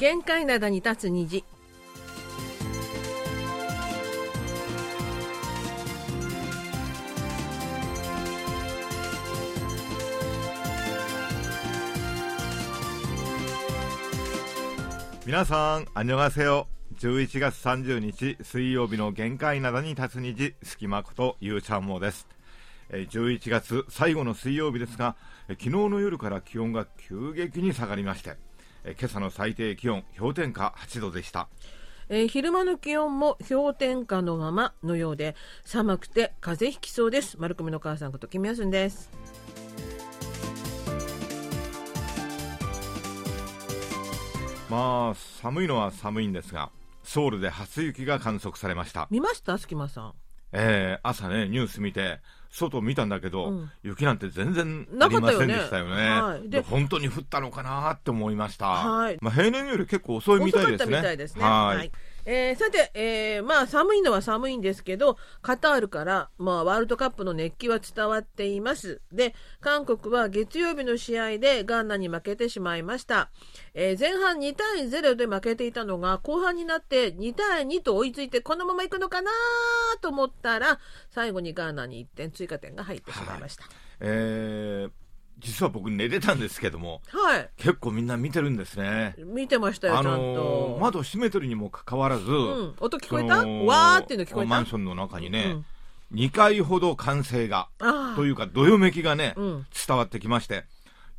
限界灘に立つ虹皆さん、あにょがせよ。11月30日水曜日の限界灘に立つ虹、隙間ことゆうちゃんもです。えー11月最後の水曜日ですが、昨日の夜から気温が急激に下がりまして、えー今朝の最低気温氷点下8度でした。えー昼間の気温も氷点下のままのようで寒くて風邪ひきそうです丸組の母さんことキムヤスンですまあ、寒いのは寒いんですが、ソウルで初雪が観測されました。見ました？隙間さんえー朝ね、ニュース見て、外見たんだけど、うん雪なんて全然ありませんでしたよね。はいでで本当に降ったのかなって思いました。はいまあ、平年より結構遅いみたいですね。遅かったみたいですね。はいえーさて、えーまあ寒いのは寒いんですけど、カタールから、まあ、ワールドカップの熱気は伝わっています。で、韓国は月曜日の試合でガーナに負けてしまいました。えー前半2対0で負けていたのが、後半になって2対2と追いついて、このまま行くのかなと思ったら、最後にガーナに1点追加点が入ってしまいました。えー実は僕寝てたんですけども、はい。結構みんな見てるんですね。見てましたよ、あちゃんと。のー窓閉めてるにもかかわらず、うん、音聞こえた？わーっていうの聞こえた？マンションの中にね、うん。2回ほど歓声が、というか、どよめきがね、うん。伝わってきまして、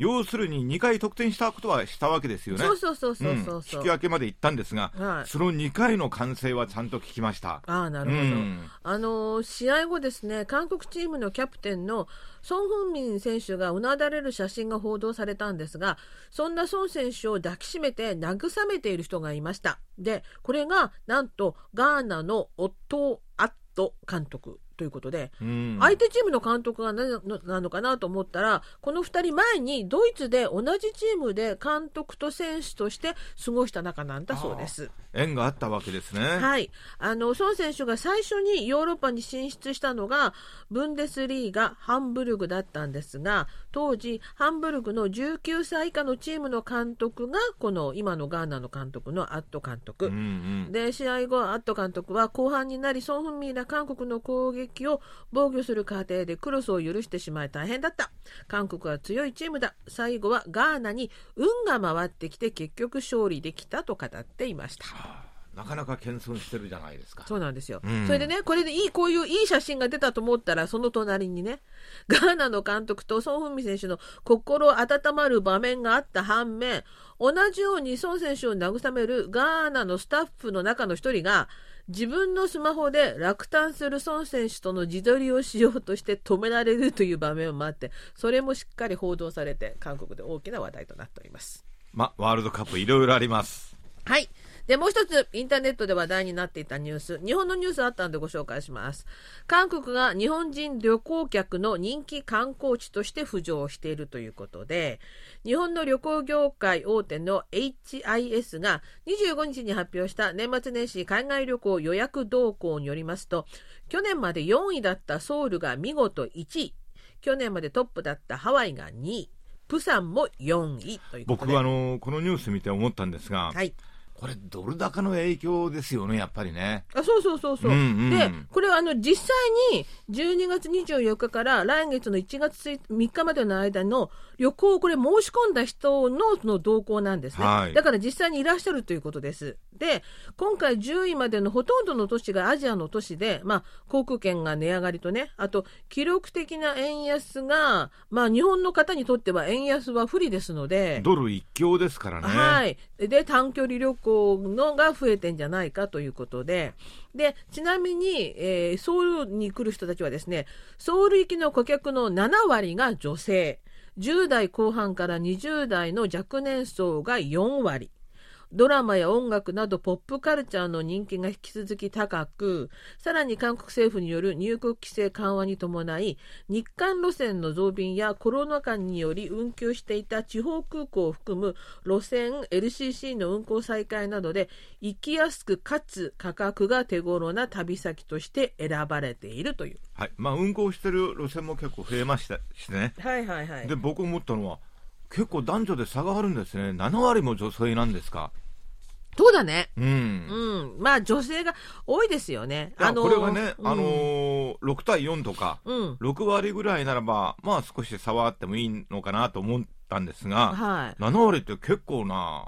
要するに2回得点したことはしたわけですよね。そうそうそうそうそうう。ん。引き分けまで行ったんですが、はい。その2回の歓声はちゃんと聞きました。ああなるほど、うん。あのー試合後ですね韓国チームのキャプテンのソン・フンミン選手がうなだれる写真が報道されたんですがそんなソン選手を抱きしめて慰めている人がいました。でこれがなんとガーナのオットー・アット監督ということで、うん相手チームの監督が何のなのかなと思ったらこの2人前にドイツで同じチームで監督と選手として過ごした仲なんだそうです。縁があったわけですね。はい、あの孫選手が最初にヨーロッパに進出したのがブンデスリーガハンブルグだったんですが当時ハンブルグの19歳以下のチームの監督がこの今のガーナの監督のアット監督。うんうんで試合後、アット監督は後半になりソン・フンミンら韓国の攻撃を防御する過程でクロスを許してしまい大変だった韓国は強いチームだ最後はガーナに運が回ってきて結局勝利できたと語っていました。なかなか謙遜してるじゃないですか。そうなんですよ、うんそれでねこれでいいこういういい写真が出たと思ったらその隣にね ガーナの監督とソン・フンミン選手の心温まる場面があった反面同じようにソン選手を慰めるガーナのスタッフの中の一人が自分のスマホで落胆する孫選手との自撮りをしようとして止められるという場面もあってそれもしっかり報道されて韓国で大きな話題となっております。ま、ワールドカップいろいろあります。はい。で、もう一つ、インターネットで話題になっていたニュース、日本のニュースあったのでご紹介します。韓国が日本人旅行客の人気観光地として浮上しているということで、日本の旅行業界大手の HIS が25日に発表した年末年始海外旅行予約動向によりますと、去年まで4位だったソウルが見事1位、去年までトップだったハワイが2位、プサンも4位ということで。僕はあのこのニュース見て思ったんですが、はい。これドル高の影響ですよね、やっぱりね。あそうそうそうそう、うんうんでこれはあの実際に12月24日から来月の1月3日までの間の旅行をこれ申し込んだ人のの動向なんですね、はい。だから実際にいらっしゃるということです。で今回10位までのほとんどの都市がアジアの都市で、まあ、航空券が値上がりとねあと記録的な円安が、まあ、日本の方にとっては円安は不利ですのでドル一強ですからね。はい、で短距離旅行のが増えてんじゃないかということで。でちなみに、えーソウルに来る人たちはですねソウル行きの顧客の7割が女性10代後半から20代の若年層が4割。ドラマや音楽などポップカルチャーの人気が引き続き高く、さらに韓国政府による入国規制緩和に伴い、日韓路線の増便やコロナ禍により運休していた地方空港を含む路線 LCC の運航再開などで、行きやすくかつ価格が手頃な旅先として選ばれているという。はい。まあ、運行してる路線も結構増えましたしね。はいはいはいで、僕思ったのは、結構男女で差があるんですね。7割も女性なんですか。そうだね。うん。うん。まあ女性が多いですよね。いやこれがね、うんあのー6対4とか、うん。6割ぐらいならば、まあ少し差はあってもいいのかなと思ったんですが、はい。7割って結構な、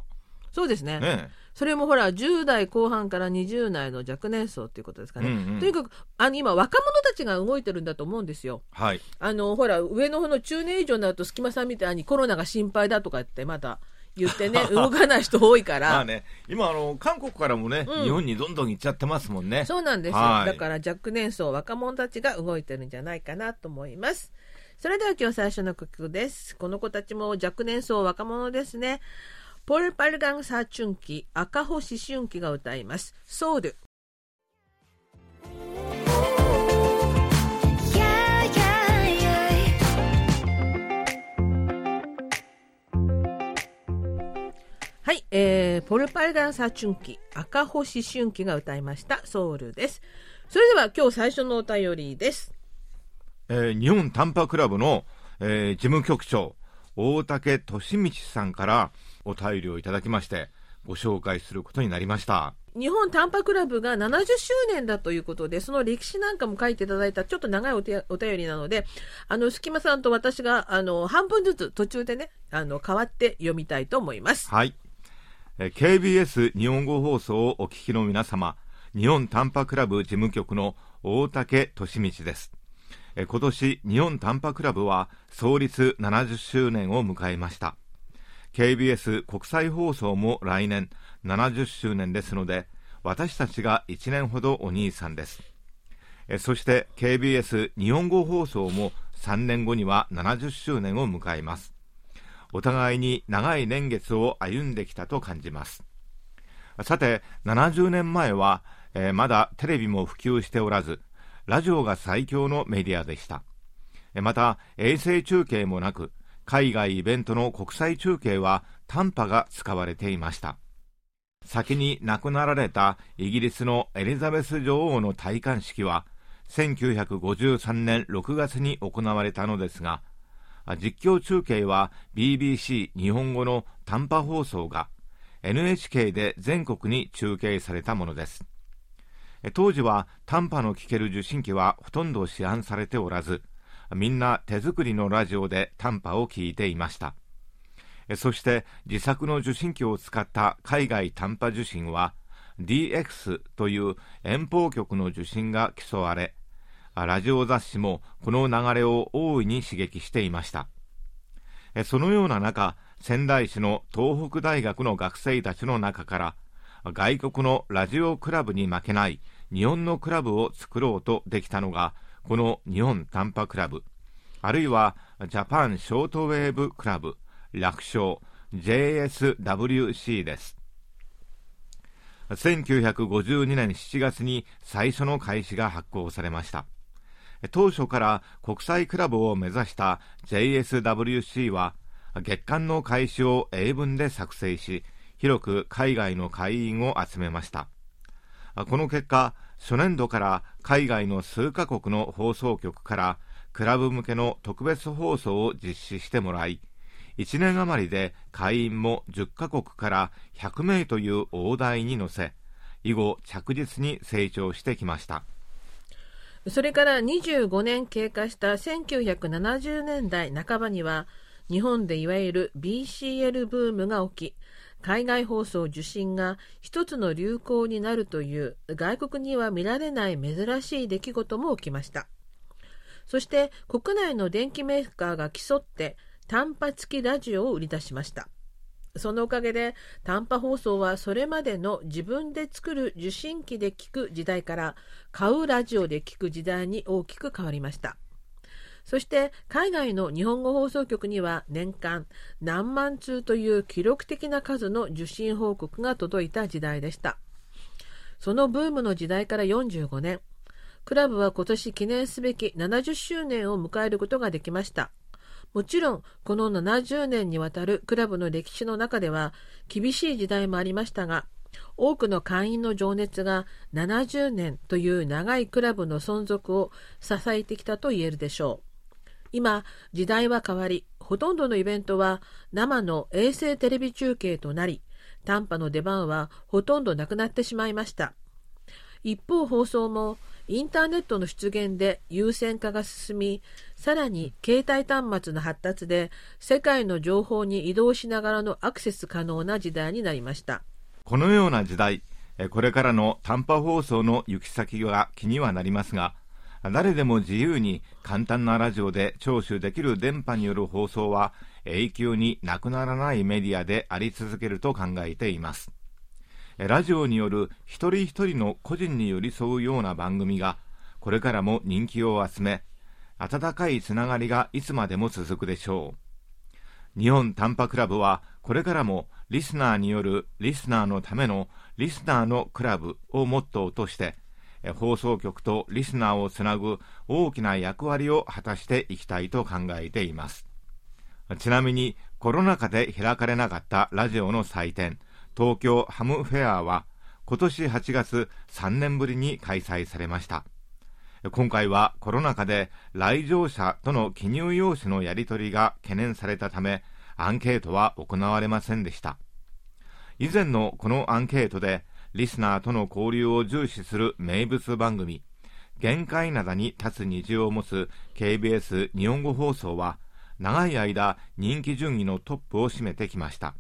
そうですね。ね。それもほら、10代後半から20代の若年層っていうことですかね。うんうんとにかく、あの、今、若者たちが動いてるんだと思うんですよ。はい。あの、ほら、上の方の中年以上になると、隙間さんみたいにコロナが心配だとかってまた言ってね、動かない人多いから。まあね、今あの、韓国からもね、うん日本にどんどん行っちゃってますもんね。そうなんですよ。はいだから若年層、若者たちが動いてるんじゃないかなと思います。それでは今日最初の曲です。この子たちも若年層、若者ですね。ポル・パルガン・サーチュンキ、赤穂思春期が歌います。ソウル。はい、えー、ポル・パルガン・サーチュンキ、赤穂思春期が歌いました。ソウルです。それでは今日最初のお便りです。えー日本短波クラブの、えー事務局長、大竹俊道さんからお便りをいただきまして、ご紹介することになりました。日本短波クラブが70周年だということで、その歴史なんかも書いていただいたちょっと長いお便りなので、あの、隙間さんと私が、あの、半分ずつ途中でね、あの、変わって読みたいと思います。はい。え KBS 日本語放送をお聞きの皆様、日本短波クラブ事務局の大竹俊道です。え今年、日本短波クラブは創立70周年を迎えました。KBS 国際放送も来年70周年ですので、私たちが1年ほどお兄さんです。えそして KBS 日本語放送も3年後には70周年を迎えます。お互いに長い年月を歩んできたと感じます。さて、70年前は、えーまだテレビも普及しておらず、ラジオが最強のメディアでした。また、衛星中継もなく、海外イベントの国際中継は短波が使われていました。先に亡くなられたイギリスのエリザベス女王の戴冠式は、1953年6月に行われたのですが、実況中継は BBC 日本語の短波放送が NHK で全国に中継されたものです。当時は短波の聞ける受信機はほとんど市販されておらず、みんな手作りのラジオで短波を聞いていました。そして自作の受信機を使った海外短波受信は DX という遠方局の受信が競われ、ラジオ雑誌もこの流れを大いに刺激していました。そのような中、仙台市の東北大学の学生たちの中から、外国のラジオクラブに負けない日本のクラブを作ろうとできたのが、この日本短波クラブ、あるいはジャパンショートウェーブクラブ、略称 JSWC です。1952年7月に最初の開始が発行されました。当初から国際クラブを目指した JSWC は月間の開始を英文で作成し広く海外の会員を集めました。この結果初年度から海外の数カ国の放送局からクラブ向けの特別放送を実施してもらい1年余りで会員も10カ国から100名という大台に乗せ以後着実に成長してきました。それから25年経過した1970年代半ばには、日本でいわゆる BCL ブームが起き、海外放送受信が一つの流行になるという外国には見られない珍しい出来事も起きました。そして国内の電機メーカーが競って短波付きラジオを売り出しました。そのおかげで短波放送はそれまでの自分で作る受信機で聞く時代から買うラジオで聞く時代に大きく変わりました。そして海外の日本語放送局には年間何万通という記録的な数の受信報告が届いた時代でした。そのブームの時代から45年、クラブは今年記念すべき70周年を迎えることができました。もちろん、この70年にわたるクラブの歴史の中では厳しい時代もありましたが、多くの会員の情熱が70年という長いクラブの存続を支えてきたと言えるでしょう。今、時代は変わり、ほとんどのイベントは生の衛星テレビ中継となり、短波の出番はほとんどなくなってしまいました。一方放送もインターネットの出現で優先化が進み、さらに携帯端末の発達で世界の情報に移動しながらのアクセス可能な時代になりました。このような時代、これからの短波放送の行き先が気にはなりますが、誰でも自由に簡単なラジオで聴取できる電波による放送は永久になくならないメディアであり続けると考えています。ラジオによる一人一人の個人に寄り添うような番組がこれからも人気を集め、温かいつながりがいつまでも続くでしょう。日本短波クラブはこれからもリスナーによるリスナーのためのリスナーのクラブをモットーとして放送局とリスナーをつなぐ大きな役割を果たしていきたいと考えていますちなみにコロナ禍で開かれなかったラジオの祭典東京ハムフェアは今年8月3年ぶりに開催されました。今回はコロナ禍で来場者との記入用紙のやり取りが懸念されたためアンケートは行われませんでした。以前のこのアンケートでリスナーとの交流を重視する名物番組限界灘に立つ虹を持つ KBS 日本語放送は長い間人気順位のトップを占めてきました。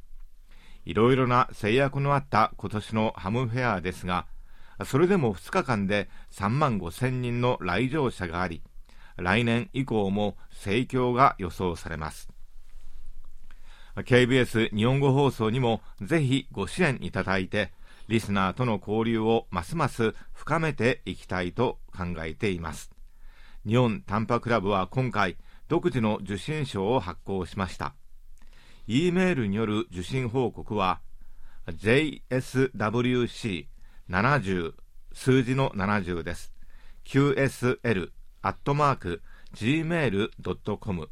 いろいろな制約のあった今年のハムフェアですがそれでも2日間で3万5千人の来場者があり来年以降も盛況が予想されます。KBS 日本語放送にもぜひご支援いただいてリスナーとの交流をますます深めていきたいと考えています。日本短波クラブは今回独自の受信証を発行しました。E メールによる受信報告は JSWC70 数字の70です。QSL アットマーク gmail.com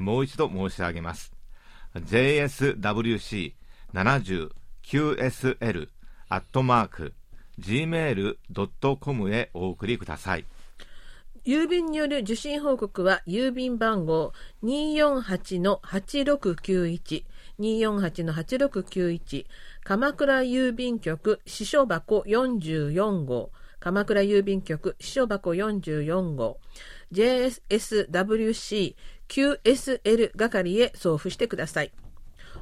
もう一度申し上げます。JSWC70QSL アットマーク gmail.com へお送りください。郵便による受信報告は郵便番号248-8691 248-8691鎌倉郵便局支所箱44号鎌倉郵便局支所箱44号 JSWC QSL 係へ送付してください。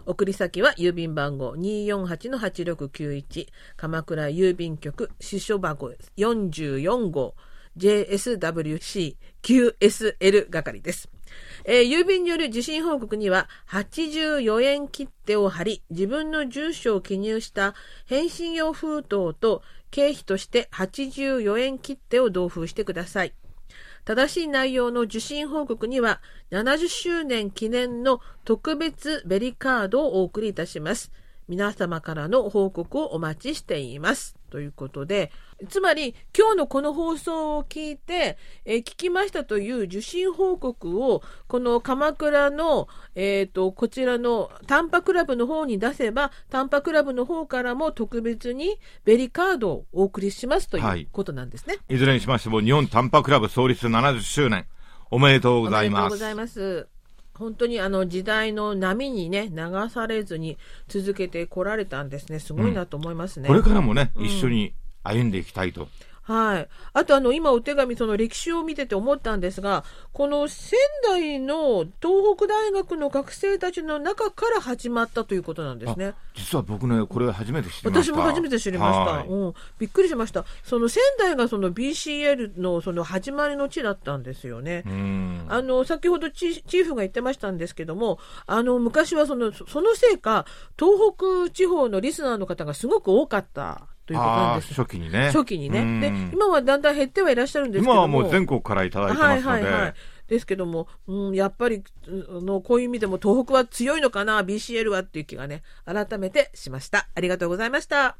送り先は郵便番号248-8691鎌倉郵便局支所箱44号 JSWC QSL 係です。えー郵便による受信報告には84円切手を貼り自分の住所を記入した返信用封筒と経費として84円切手を同封してください。正しい内容の受信報告には70周年記念の特別ベリカードをお送りいたします。皆様からの報告をお待ちしています。ということで、つまり今日のこの放送を聞いて、えー聞きましたという受信報告をこの鎌倉の、えー、とこちらの短波クラブの方に出せば短波クラブの方からも特別にベリカードをお送りしますといはいうことなんですね。いずれにしましても日本短波クラブ創立70周年おめでとうございますおめでとうございます。本当にあの時代の波にね流されずに続けてこられたんですね。すごいなと思いますね。これからもね、うん一緒に歩んでいきたいとはい。あとあの今お手紙その歴史を見てて思ったんですが、この仙台の東北大学の学生たちの中から始まったということなんですね。実は僕ねこれ初めて知りました私も初めて知りました。はいうん、びっくりしました。その仙台がその BCL のその始まりの地だったんですよね。うんあの先ほどチチーフが言ってましたんですけどもあの昔はそのそそのせいか東北地方のリスナーの方がすごく多かったということなんです。初期にね初期にね。うんで今はだんだん減ってはいらっしゃるんですけども今はもう全国からいただいてますので、はいはいはい。ですけども、うん、やっぱりのこういう意味でも東北は強いのかな BCL はっていう気がね改めてしましたありがとうございました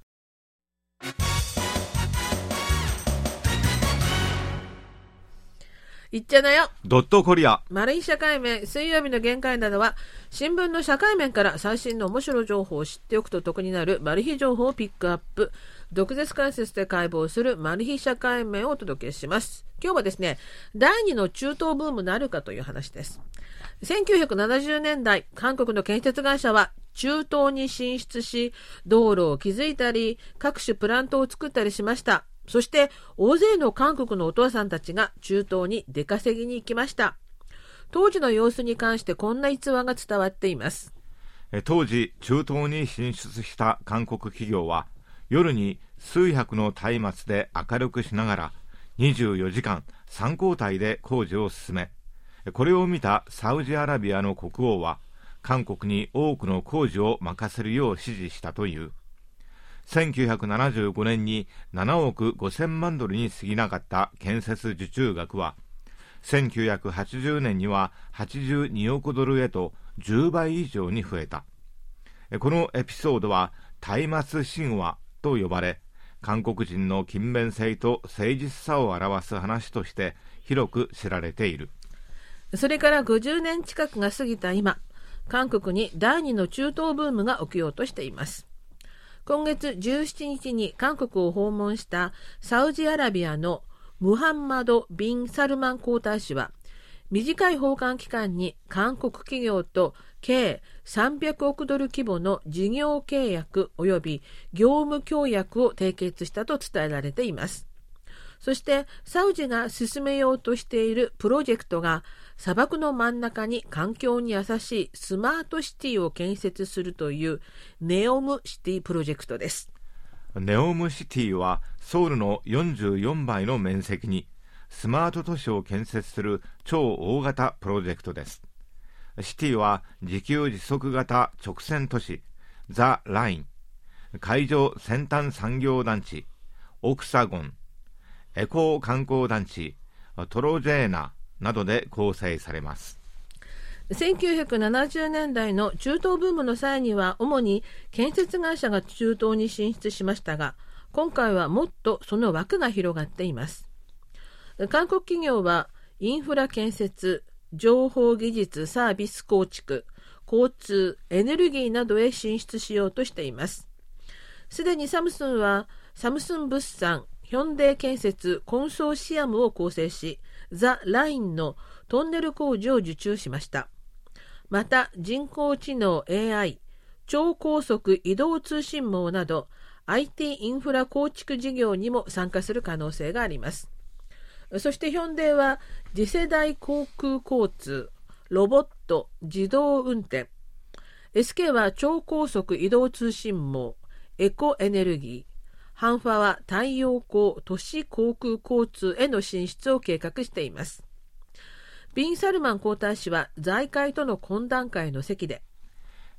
いっちゃなよ。ドットコリア。マル秘社会面水曜日の限界などは新聞の社会面から最新の面白い情報を知っておくと得になるマル秘情報をピックアップ。毒舌解説で解剖するマル秘社会面をお届けします。今日はですね第二の中東ブームなるかという話です。1970年代韓国の建設会社は中東に進出し、道路を築いたり、各種プラントを作ったりしました。そして、大勢の韓国のお父さんたちが中東に出稼ぎに行きました。当時の様子に関してこんな逸話が伝わっています。当時、中東に進出した韓国企業は、夜に数百の松明で明るくしながら、24時間3交代で工事を進め、これを見たサウジアラビアの国王は、韓国に多くの工事を任せるよう指示したという。1975年に7億5000万ドルに過ぎなかった建設受注額は、1980年には82億ドルへと10倍以上に増えた。このエピソードは、松明神話と呼ばれ、韓国人の勤勉性と誠実さを表す話として広く知られている。それから50年近くが過ぎた今、韓国に第二の中東ブームが起きようとしています。今月17日に韓国を訪問したサウジアラビアのムハンマド・ビン・サルマン皇太子は、短い訪韓期間に韓国企業と計300億ドル規模の事業契約及び業務協約を締結したと伝えられています。そしてサウジが進めようとしているプロジェクトが砂漠の真ん中に環境に優しいスマートシティを建設するというネオムシティプロジェクトです。ネオムシティはソウルの44倍の面積にスマート都市を建設する超大型プロジェクトです。シティは自給自足型直線都市ザ・ライン、海上先端産業団地、オクサゴン、エコー観光団地、トロジェーナなどで構成されます。1970年代の中東ブームの際には主に建設会社が中東に進出しましたが今回はもっとその枠が広がっています韓国企業はインフラ建設情報技術サービス構築交通エネルギーなどへ進出しようとしていますすでにサムスンはサムスン物産ヒョンデ建設コンソーシアムを構成しザ・ラインのトンネル工事を受注しました。また人工知能 AI 超高速移動通信網など IT インフラ構築事業にも参加する可能性があります。そしてヒョンデは次世代航空交通ロボット自動運転。SK は超高速移動通信網エコエネルギーハンファは太陽光都市航空交通への進出を計画していますビン・サルマン皇太子は財界との懇談会の席で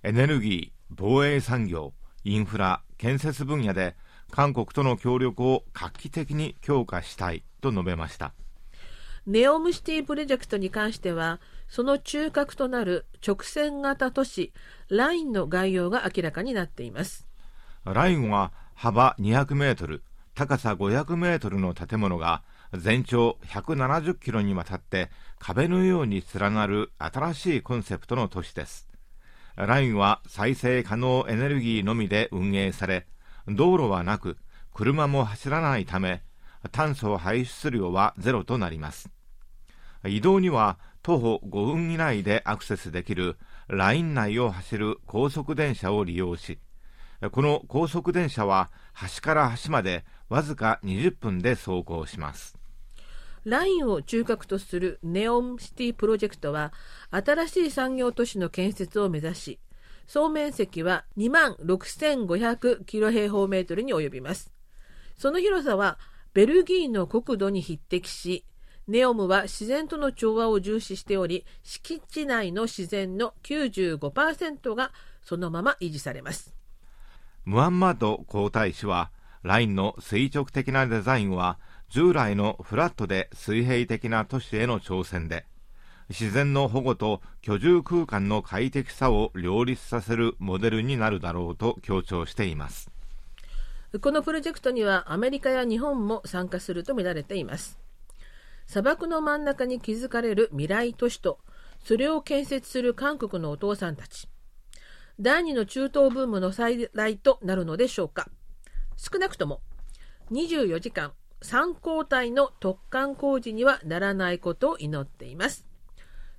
エネルギー、防衛産業、インフラ、建設分野で韓国との協力を画期的に強化したいと述べました。ネオムシティプロジェクトに関してはその中核となる直線型都市ラインの概要が明らかになっていますラインは幅200メートル、高さ500メートルの建物が全長170キロにわたって壁のように連なる新しいコンセプトの都市です。ラインは再生可能エネルギーのみで運営され、道路はなく、車も走らないため、炭素排出量はゼロとなります。移動には徒歩5分以内でアクセスできるライン内を走る高速電車を利用し、この高速電車は端から端までわずか20分で走行します。ラインを中核とするネオンシティプロジェクトは新しい産業都市の建設を目指し総面積は2万6500キロ平方メートルに及びますその広さはベルギーの国土に匹敵しネオムは自然との調和を重視しており敷地内の自然の95%がそのまま維持されますムハンマド皇太子は、ラインの垂直的なデザインは、従来のフラットで水平的な都市への挑戦で、自然の保護と居住空間の快適さを両立させるモデルになるだろうと強調しています。このプロジェクトにはアメリカや日本も参加するとみられています砂漠の真ん中に築かれる未来都市とそれを建設する韓国のお父さんたち第二の中東ブームの再来となるのでしょうか？少なくとも24時間3交代の突貫工事にはならないことを祈っています。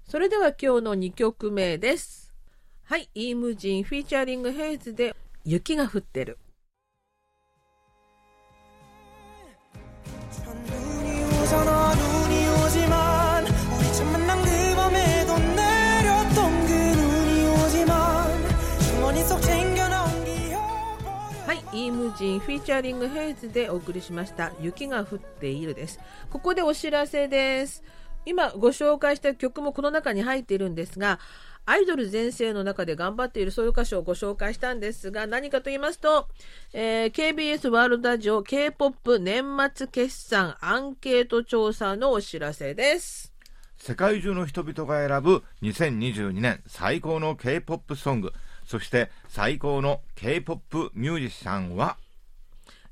それでは今日の2曲目です。はい、イームジンフィーチャリングヘイズで雪が降ってる。はい、イムジンフィーチャリングヘイズでお送りしました雪が降っているです。ここでお知らせです。今ご紹介した曲もこの中に入っているんですが、アイドル全盛の中で頑張っているそういう歌手をご紹介したんですが、何かと言いますと、えー KBS ワールドラジオ K-POP 年末決算アンケート調査のお知らせです。世界中の人々が選ぶ2022年最高の K-POP ソング、そして最高の K-POP ミュージシャンは、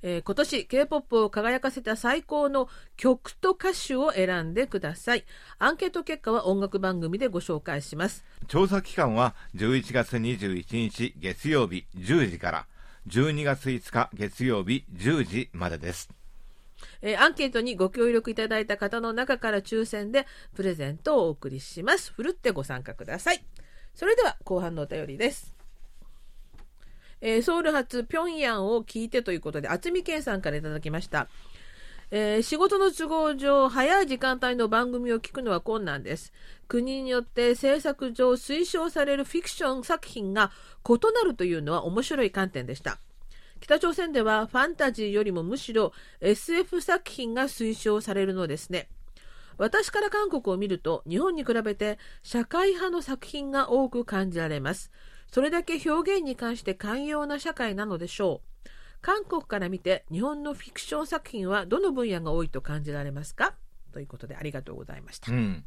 えー今年 K-POP を輝かせた最高の曲と歌手を選んでください。アンケート結果は音楽番組でご紹介します。調査期間は11月21日月曜日10時から12月5日月曜日10時までです。えーアンケートにご協力いただいた方の中から抽選でプレゼントをお送りします。ふるってご参加ください。それでは後半のお便りです。えーソウル発ピョンヤンを聞いてということで、渥美健さんからいただきました。えー仕事の都合上、早い時間帯の番組を聞くのは困難です。国によって制作上推奨されるフィクション作品が異なるというのは面白い観点でした。北朝鮮ではファンタジーよりもむしろ SF 作品が推奨されるのですね。私から韓国を見ると日本に比べて社会派の作品が多く感じられます。それだけ表現に関して寛容な社会なのでしょう。韓国から見て日本のフィクション作品はどの分野が多いと感じられますか？ということでありがとうございましたう。ん。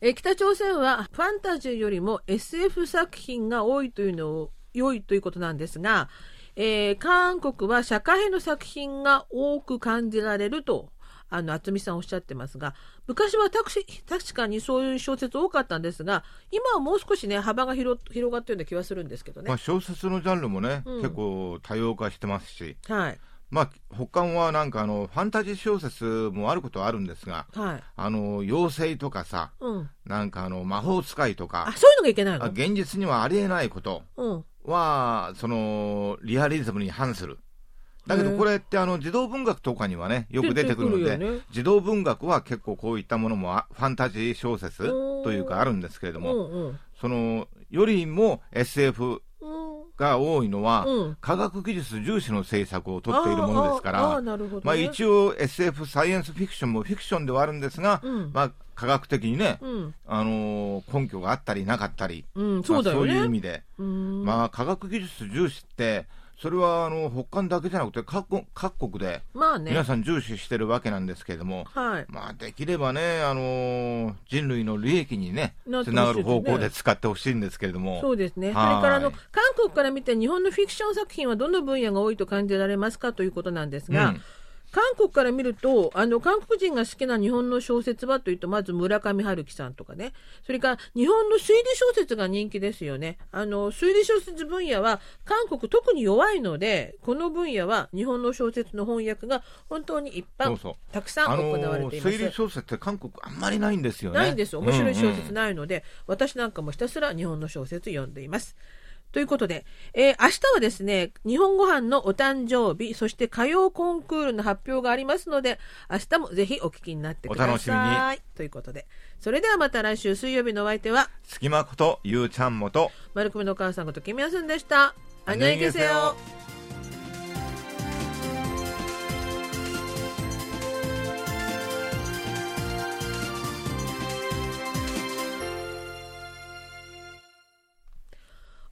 えー北朝鮮はファンタジーよりも SF 作品が多いというのを良いということなんですが、えー韓国は社会派の作品が多く感じられるとあの渥美さんおっしゃってますが昔は確かにそういう小説多かったんですが今はもう少しね幅が広広がってるような気はするんですけどね。まあ小説のジャンルもね、うん。結構多様化してますし、はい。まあ他はなんかあのファンタジー小説もあることはあるんですが、はい。あの妖精とかさ、うん、なんかあの魔法使いとあか、そういうのがいけないあの、現実にはありえないことうん、は、そのリアリズムに反する。だけどこれってあの児童文学とかにはね、よく出てくるので、児童文学は結構こういったものもあファンタジー小説というかあるんですけれどうも、んうん。そのよりも SF うん。が多いのは、うん。科学技術重視の制作をとっているものですから、まあ、一応 SF サイエンスフィクションもフィクションではあるんですが、うん。まあ、科学的にね、うん。あのー根拠があったりなかったり。まあ、そういう意味で、うん。まあ、科学技術重視ってそれはあの北韓だけじゃなくて各国各国でまあね。皆さん重視してるわけなんですけれども、はい。まあ、できればね、あのー人類の利益にねつながる方向で使ってほしいんですけれども。そうですね。それはいからあの、韓国から見て日本のフィクション作品はどの分野が多いと感じられますかということなんですが、うん韓国から見ると、あの、韓国人が好きな日本の小説はというと、まず村上春樹さんとかね。それから日本の推理小説が人気ですよね。あの、推理小説分野は韓国特に弱いので、この分野は日本の小説の翻訳が本当に一般そうそうたくさんあ行のわれています。推理小説って韓国あんまりないんですよね。ないんですよ。面白い小説うんないので、私なんかもひたすら日本の小説読んでいます。ということで、えー明日はですね、日本ご飯のお誕生日、そして歌謡コンクールの発表がありますので、明日もぜひお聞きになってください。お楽しみにということで、それではまた来週水曜日のお相手は、隙間ことゆうちゃんもと丸組のお母さんことキミヤスンでした。あにゃいけせよ。